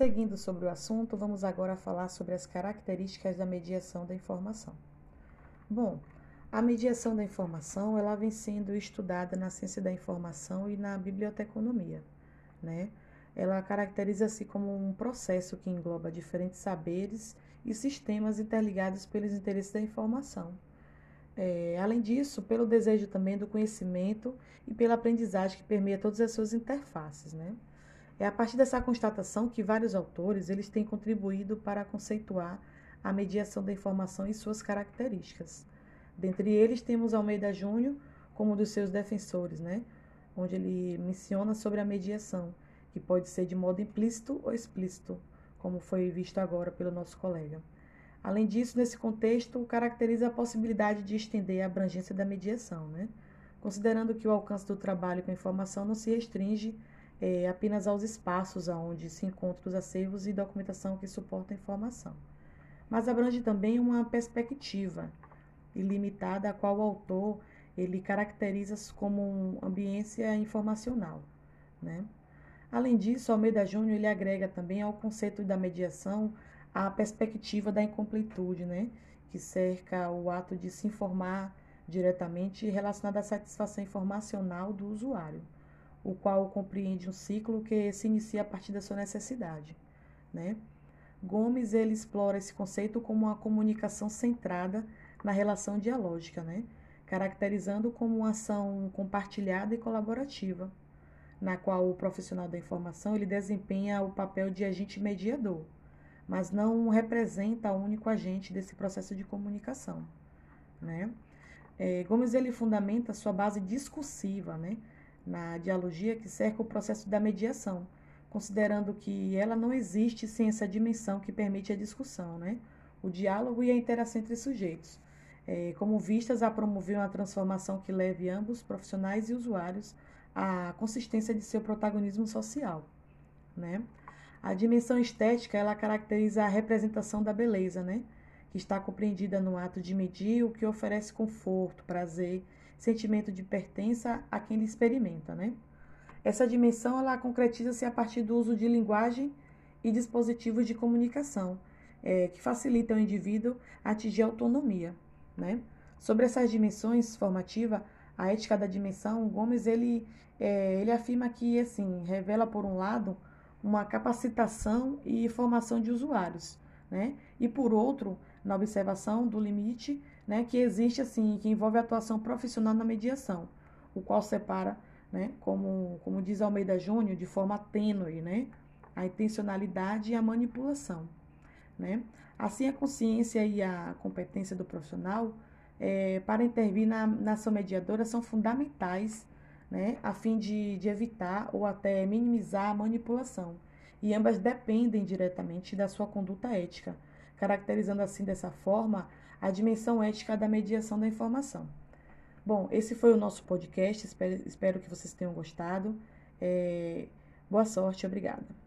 seguindo sobre o assunto, vamos agora falar sobre as características da mediação da informação. Bom, a mediação da informação ela vem sendo estudada na ciência da informação e na biblioteconomia, né? Ela caracteriza-se como um processo que engloba diferentes saberes e sistemas interligados pelos interesses da informação. É, além disso, pelo desejo também do conhecimento e pela aprendizagem que permeia todas as suas interfaces, né? É a partir dessa constatação que vários autores eles têm contribuído para conceituar a mediação da informação e suas características. Dentre eles temos Almeida Júnior como um dos seus defensores, né? onde ele menciona sobre a mediação, que pode ser de modo implícito ou explícito, como foi visto agora pelo nosso colega. Além disso, nesse contexto, caracteriza a possibilidade de estender a abrangência da mediação, né? considerando que o alcance do trabalho com informação não se restringe é, apenas aos espaços onde se encontram os acervos e documentação que suportam a informação, mas abrange também uma perspectiva ilimitada a qual o autor ele caracteriza como uma ambiência informacional. Né? Além disso, Almeida Júnior ele agrega também ao conceito da mediação a perspectiva da incompletude, né? que cerca o ato de se informar diretamente relacionado à satisfação informacional do usuário o qual compreende um ciclo que se inicia a partir da sua necessidade. Né? Gomes ele explora esse conceito como uma comunicação centrada na relação dialógica, né? caracterizando como uma ação compartilhada e colaborativa, na qual o profissional da informação ele desempenha o papel de agente mediador, mas não representa o único agente desse processo de comunicação. Né? É, Gomes ele fundamenta sua base discursiva, né? Na dialogia que cerca o processo da mediação, considerando que ela não existe sem essa dimensão que permite a discussão, né? o diálogo e a interação entre sujeitos, é, como vistas a promover uma transformação que leve ambos, profissionais e usuários, à consistência de seu protagonismo social. Né? A dimensão estética ela caracteriza a representação da beleza, né? Que está compreendida no ato de medir o que oferece conforto, prazer sentimento de pertença a quem experimenta, né? Essa dimensão ela concretiza-se a partir do uso de linguagem e dispositivos de comunicação, é, que facilitam o indivíduo a atingir autonomia, né? Sobre essas dimensões formativa, a ética da dimensão, Gomes ele, é, ele afirma que assim revela por um lado uma capacitação e formação de usuários, né? E por outro, na observação do limite né, que existe assim, que envolve a atuação profissional na mediação, o qual separa, né, como, como diz Almeida Júnior, de forma tênue, né, a intencionalidade e a manipulação. Né? Assim, a consciência e a competência do profissional é, para intervir na, na ação mediadora são fundamentais né, a fim de, de evitar ou até minimizar a manipulação. E ambas dependem diretamente da sua conduta ética, caracterizando assim dessa forma a dimensão ética da mediação da informação. Bom, esse foi o nosso podcast, espero, espero que vocês tenham gostado. É, boa sorte, obrigada.